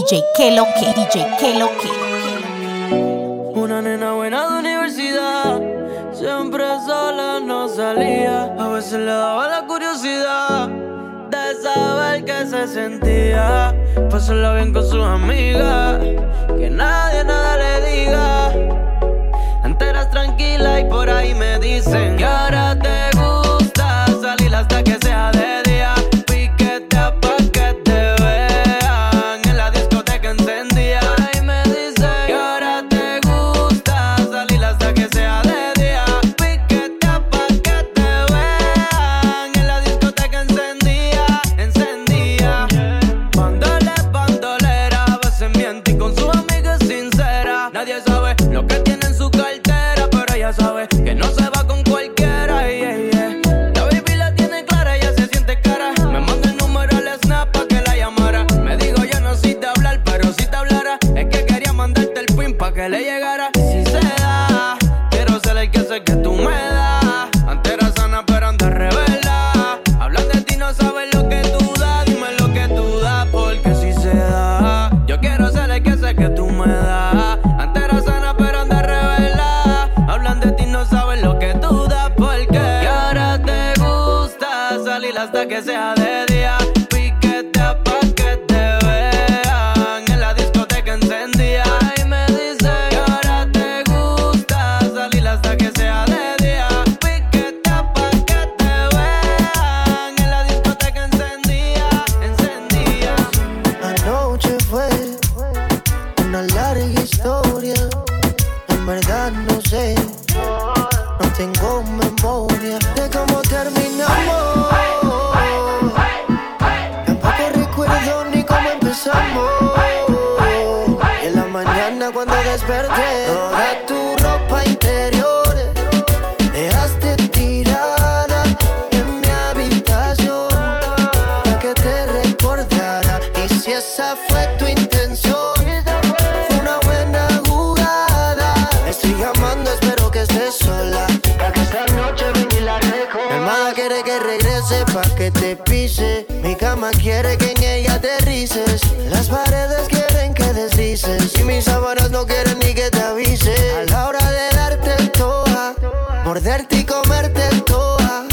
DJ que lo que, DJ que lo que. Una nena buena de universidad, siempre sola no salía. A veces le daba la curiosidad de saber qué se sentía. Pasarla bien con sus amigas, que nadie nada le diga. Enteras tranquila y por ahí me dicen que ahora te desperté, toda tu ropa interior dejaste tirada en mi habitación para que te recordara. Y si esa fue tu intención, fue una buena jugada. Estoy llamando, espero que estés sola. Para que esta noche venga y la recoja. Mi hermana quiere que regrese pa' que te pise. Mi cama quiere que en ella aterrices. Morderte y comerte toa.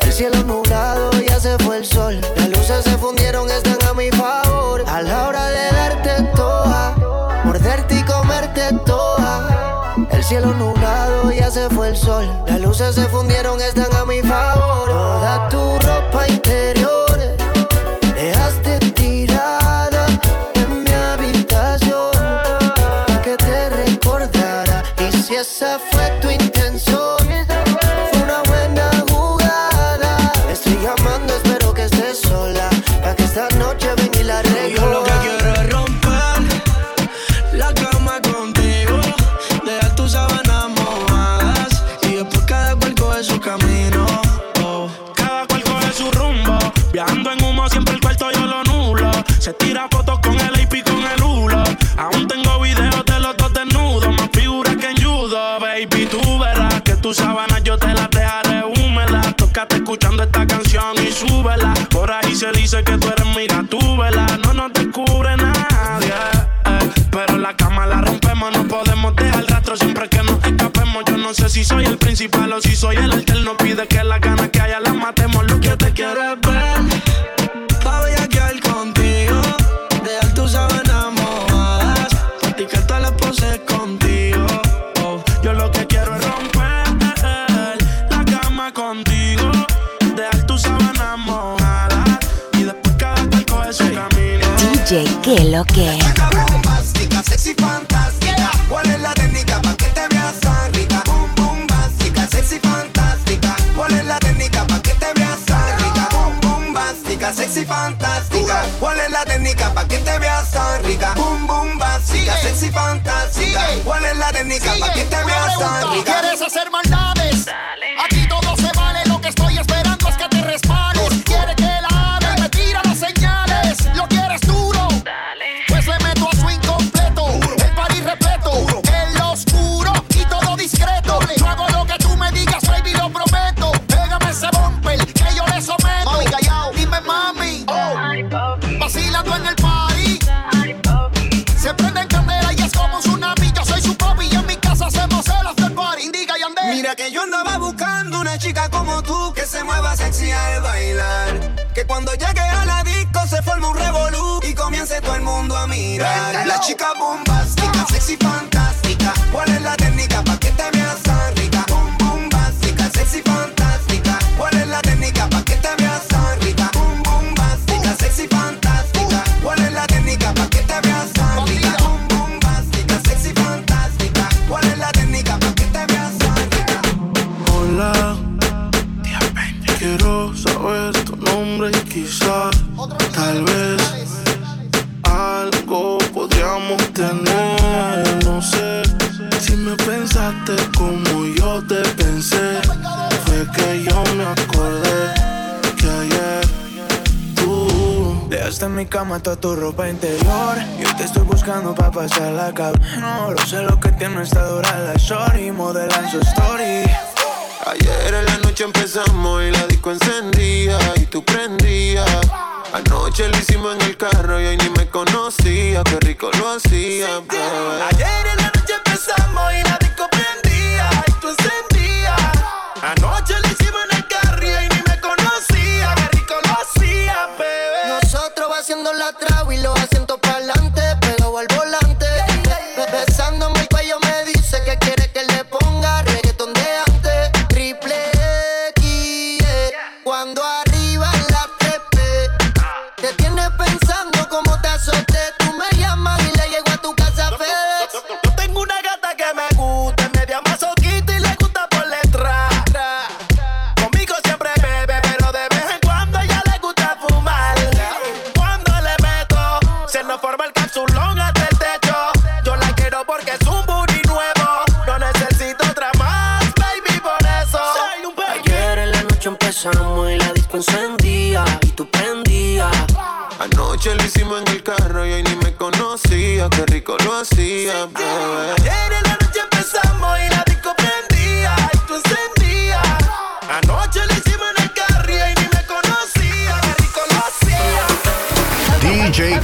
El cielo nublado ya se fue el sol. Las luces se fundieron, están a mi favor. A la hora de darte toa, morderte y comerte toa. El cielo nublado ya se fue el sol. Las luces se fundieron, están a mi favor. Que tú eres mira, tú vela. No nos descubre nadie. eh. Pero la cama la rompemos, no podemos dejar rastro siempre que nos escapemos. Yo no sé si soy el principal o si soy el alterno. Pide que las ganas que lo que. bombástica, sexy, fantástica. ¿Cuál es la técnica para que te veas tan rica? Boom, boom, básica, sexy, fantástica. ¿Cuál es la técnica para que te veas tan rica? Boom, boom, básica, sexy, fantástica. ¿Cuál es la técnica para que te veas tan rica? Boom, boom, básica, sexy, fantástica. ¿Cuál es la técnica para que te veas tan rica? ¿Quieres hacer maldades? Mi cama toda tu ropa interior. Y hoy te estoy buscando pa' pasar la No lo sé lo que tiene esta dura la shorty Modelan su story. Ayer en la noche empezamos y la disco encendía y tú prendías. Anoche lo hicimos en el carro y hoy ni me conocía, qué rico lo hacía, bebé. Ayer en la noche empezamos y la disco y los asientos pa'lante, pegado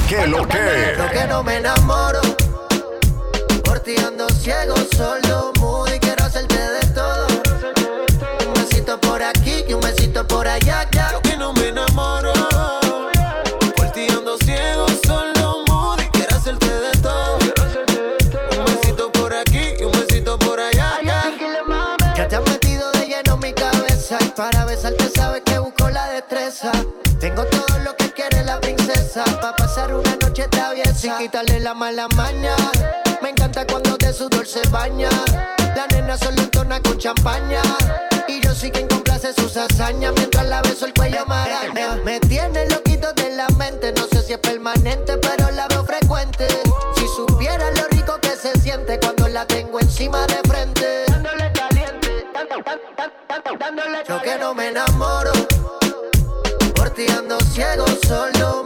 que lo que. Lo que no me enamoro. Por ti ando ciego, solo, mudo y quiero hacerte de todo. Un besito por aquí y un besito por allá, ya. Que no me enamoro. Por ti ando ciego, solo mudo y quiero hacerte de todo. Un besito por aquí y un besito por allá. Ya te has metido de lleno en mi cabeza y para besarte sabes que busco la destreza. Tengo todo lo que quiere la princesa pa pasar una noche traviesa sin quitarle la mala maña. Me encanta cuando de sudor se baña. La nena solo entona con champaña y yo sí quien complace sus hazañas mientras la beso el cuello me. Me tiene loquito de la mente, no sé si es permanente pero la veo frecuente. Si supiera lo rico que se siente cuando la tengo encima de frente. Dándole caliente, yo que no me enamoro. Por ti ando ciego, solo,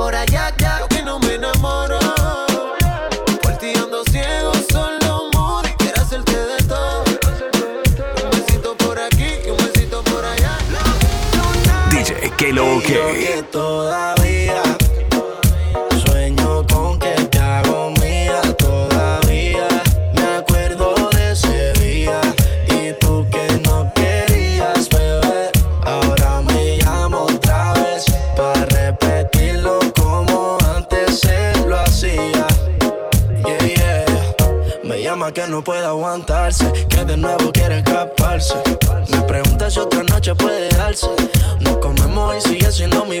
por allá,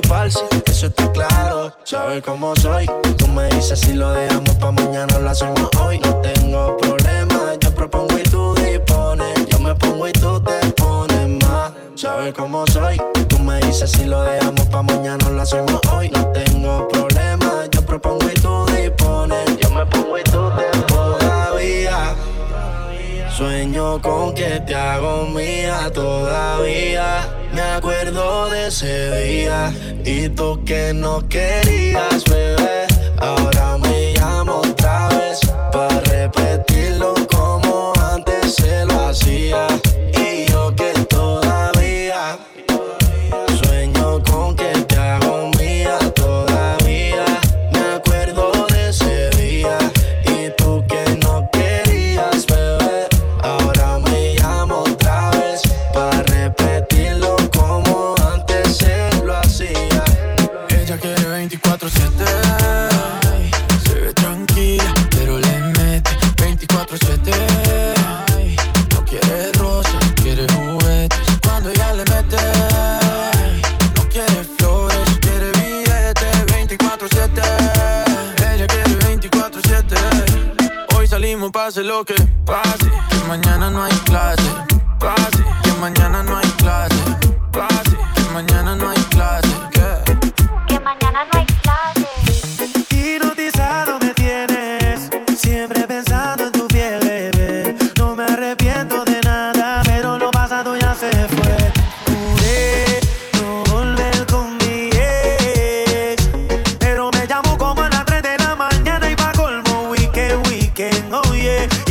mi. Eso está claro, sabes cómo soy. Tú me dices si lo dejamos pa' mañana, lo hacemos hoy. No tengo problema, yo propongo y tú dispones. Yo me pongo y tú te pones más. Sabes cómo soy. Tú me dices si lo dejamos pa' mañana, lo hacemos hoy. No tengo problema, yo propongo y tú dispones. Sueño con que te hago mía todavía. Me acuerdo de ese día y tú que no querías, bebé. Ahora me llamo otra vez para repetirlo como antes se lo hacía.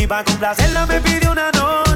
para complacerla me pidió una noche.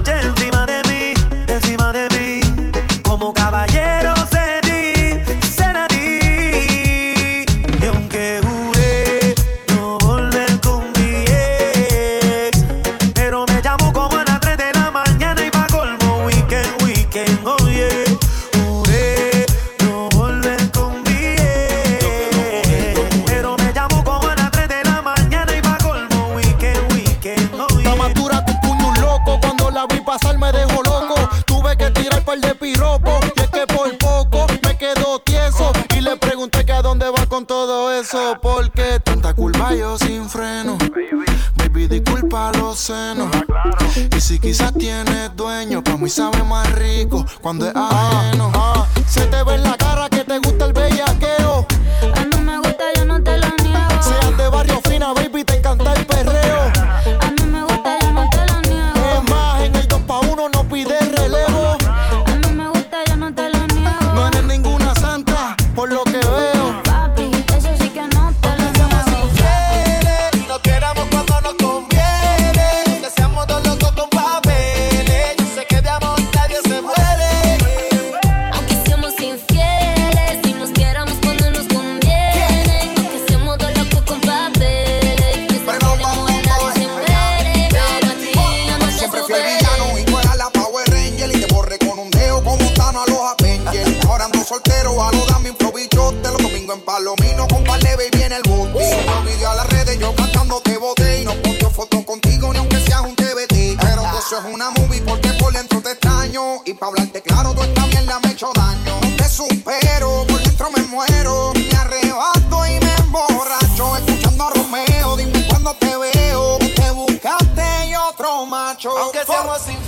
Y si quizás tiene dueño, pues para mí sabe más rico cuando es ajeno. paro, toda esta mierda me hecho daño. No te supero, por dentro me muero. Me arrebato y me emborracho. Escuchando a Romeo, dime cuándo te veo. Que te buscaste y otro macho. Aunque seamos sin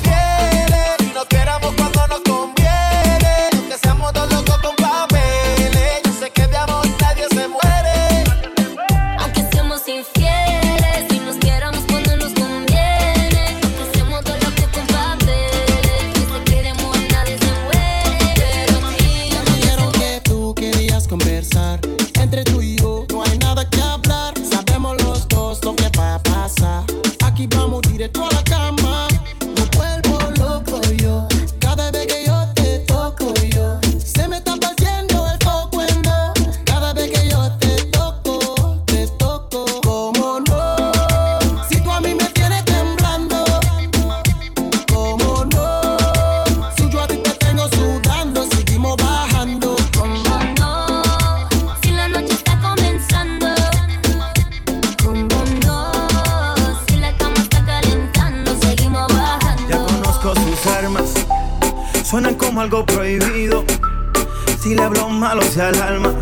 malo se alarma,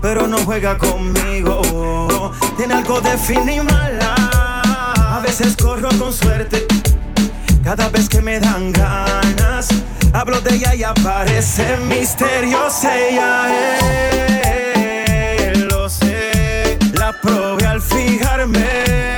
pero no juega conmigo. Tiene algo de fin y mala. A veces corro con suerte, cada vez que me dan ganas. Hablo de ella y aparece misteriosa ella. Lo sé, la probé al fijarme.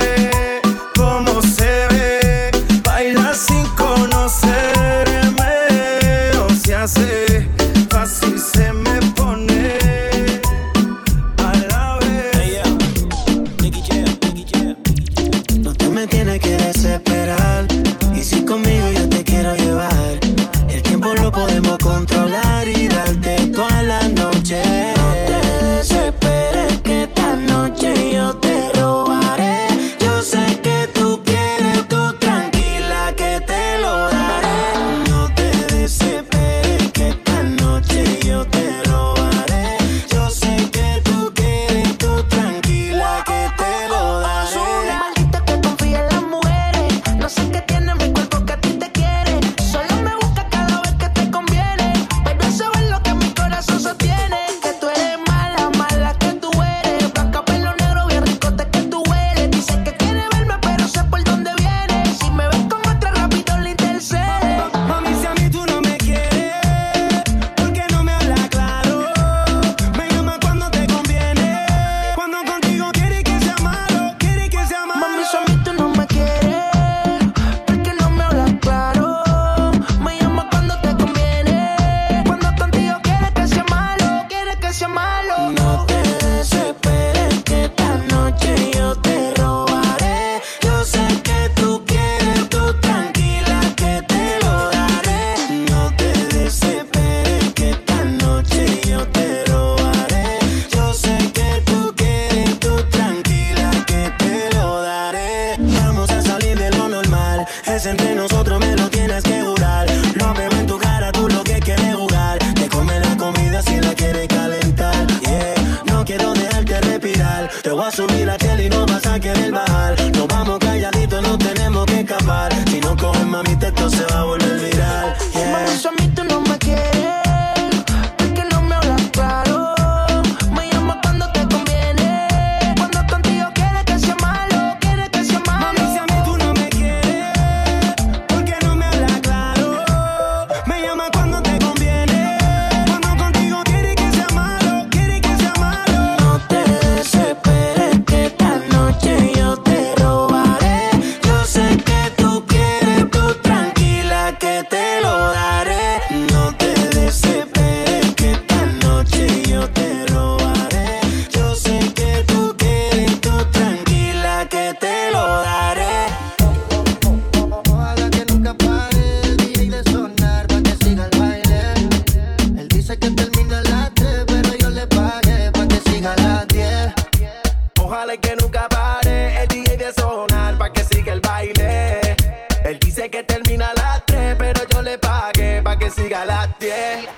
nunca pare. El DJ de sonar pa' que siga el baile. Él dice que termina las 3, pero yo le pagué pa' que siga las 10.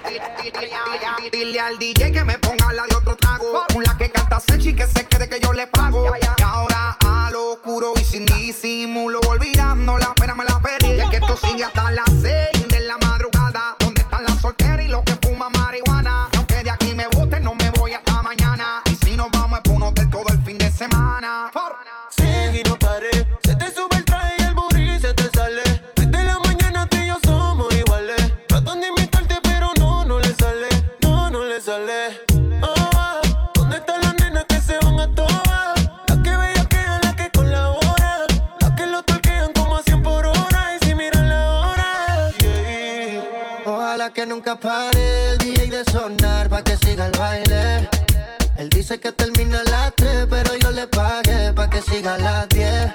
Dile al DJ que me ponga la de otro trago. Una que canta Sechi que se quede que yo le pago. Y ahora a lo oscuro y sin disimulo, olvidando la pena me la perdí. Es que esto sigue hasta las 6 de la madrugada. ¿Dónde están las solteras y los que fuman marihuana? el DJ de sonar pa' que siga el baile. Él dice que termina a las 3, pero yo le pagué pa' que siga a las 10.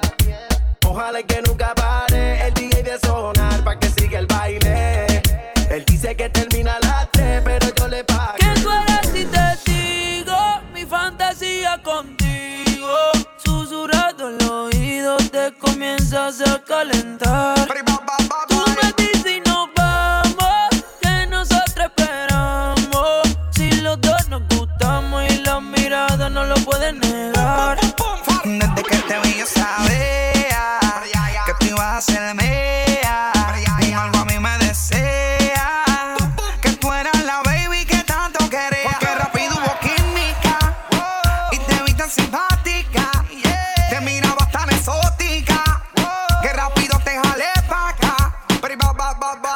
Ojalá que nunca pare el DJ de sonar pa' que siga el baile. Él dice que termina a las 3, pero yo le pagué. Que tú eres y testigo, mi fantasía contigo. Susurrando en los oídos te comienzas a calentar.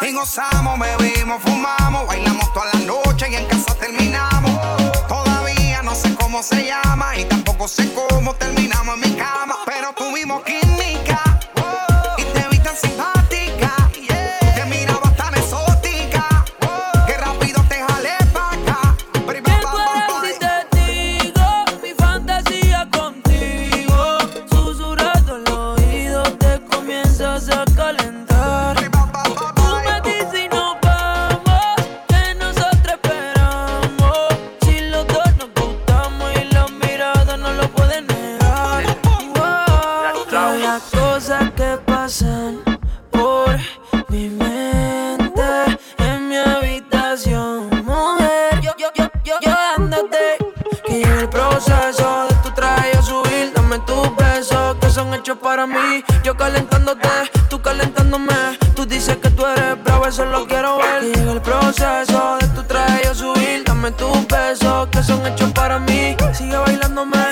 Y gozamos, bebimos, fumamos, bailamos toda la noche y en casa terminamos. Todavía no sé cómo se llama y tampoco sé cómo terminamos en mi cama. para mí. Yo calentándote, tú calentándome. Tú dices que tú eres bravo, eso lo quiero ver. Y llega el proceso de tu traje yo subir. Dame tus besos que son hechos para mí. Sigue bailándome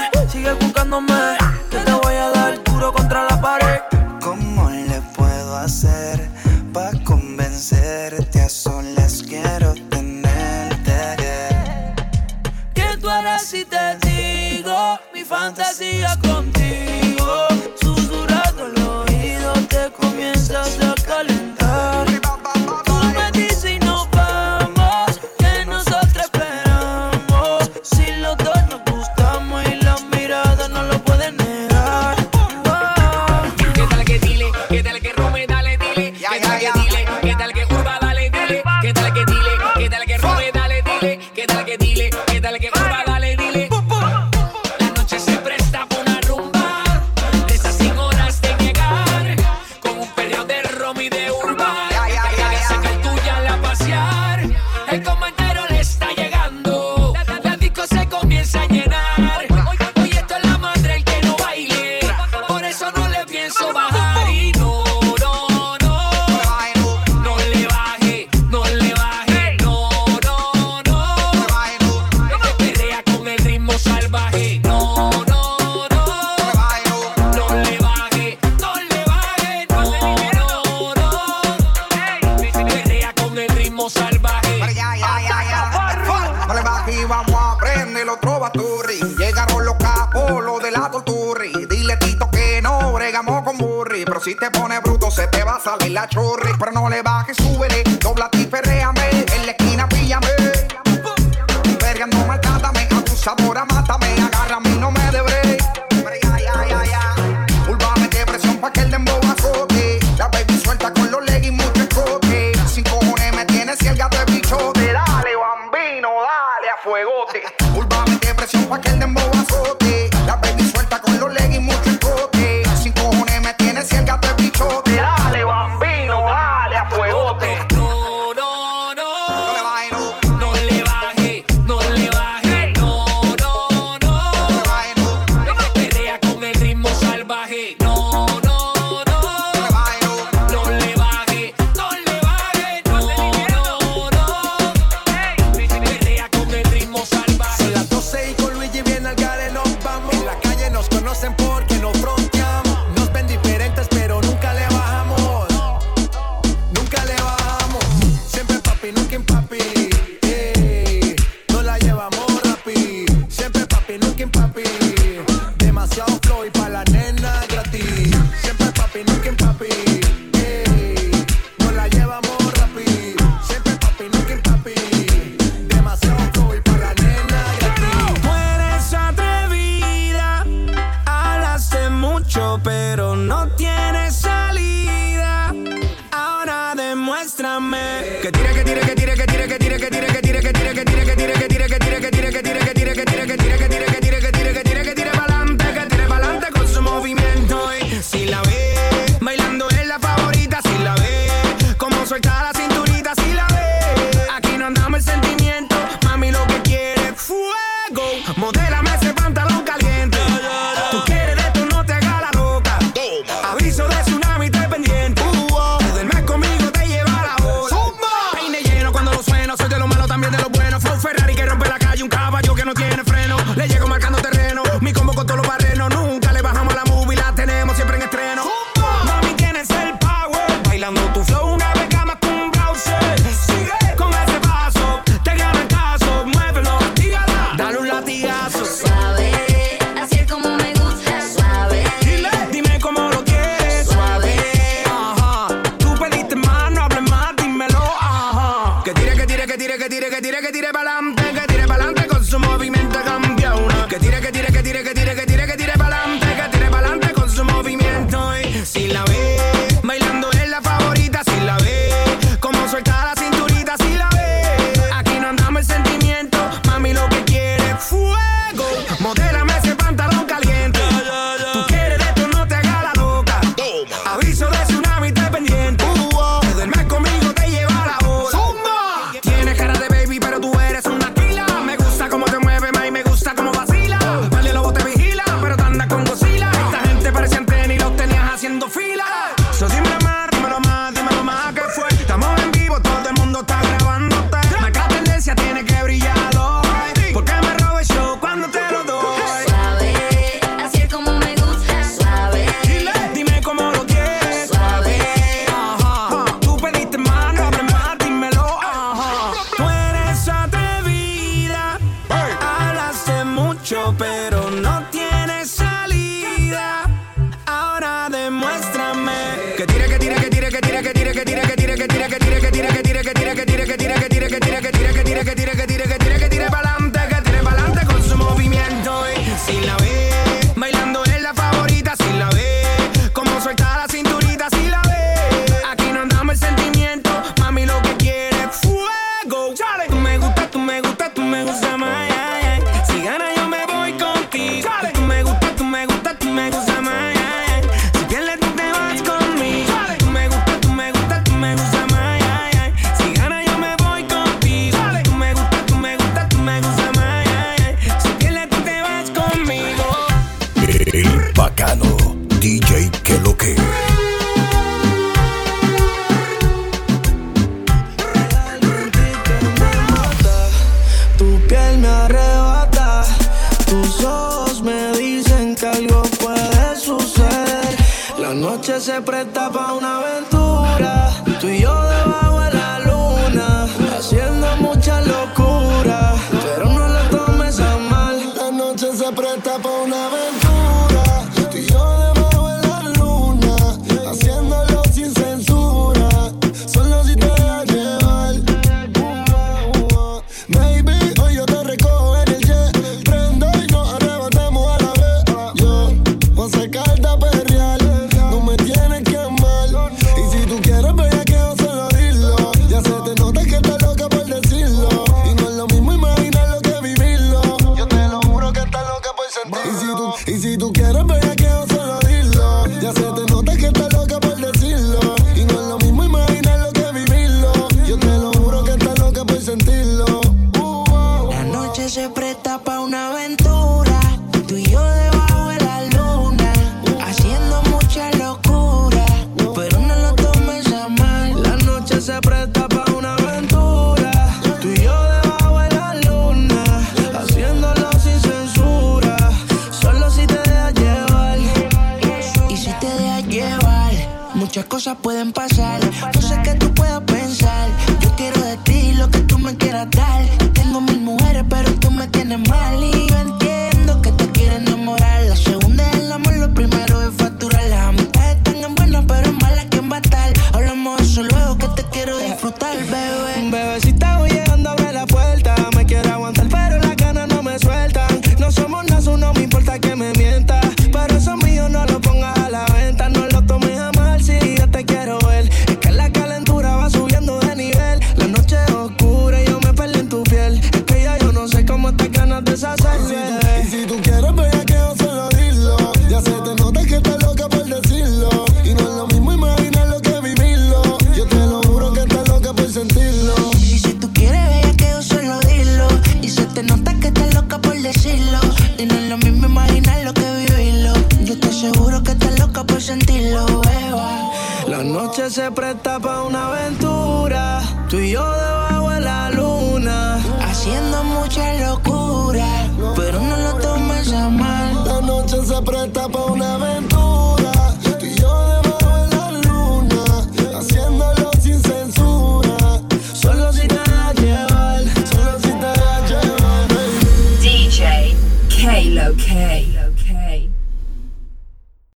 noche se presta para una aventura. Tú y yo que se presta pa' una aventura. Tú y yo debajo de la luna, haciendo mucha locura. Pero no lo tomes a mal. La noche se presta pa' una aventura. Tú y yo debajo de la luna, haciéndolo sin censura. Solo si te dejas llevar. Y si te dejas llevar, muchas cosas pueden pasar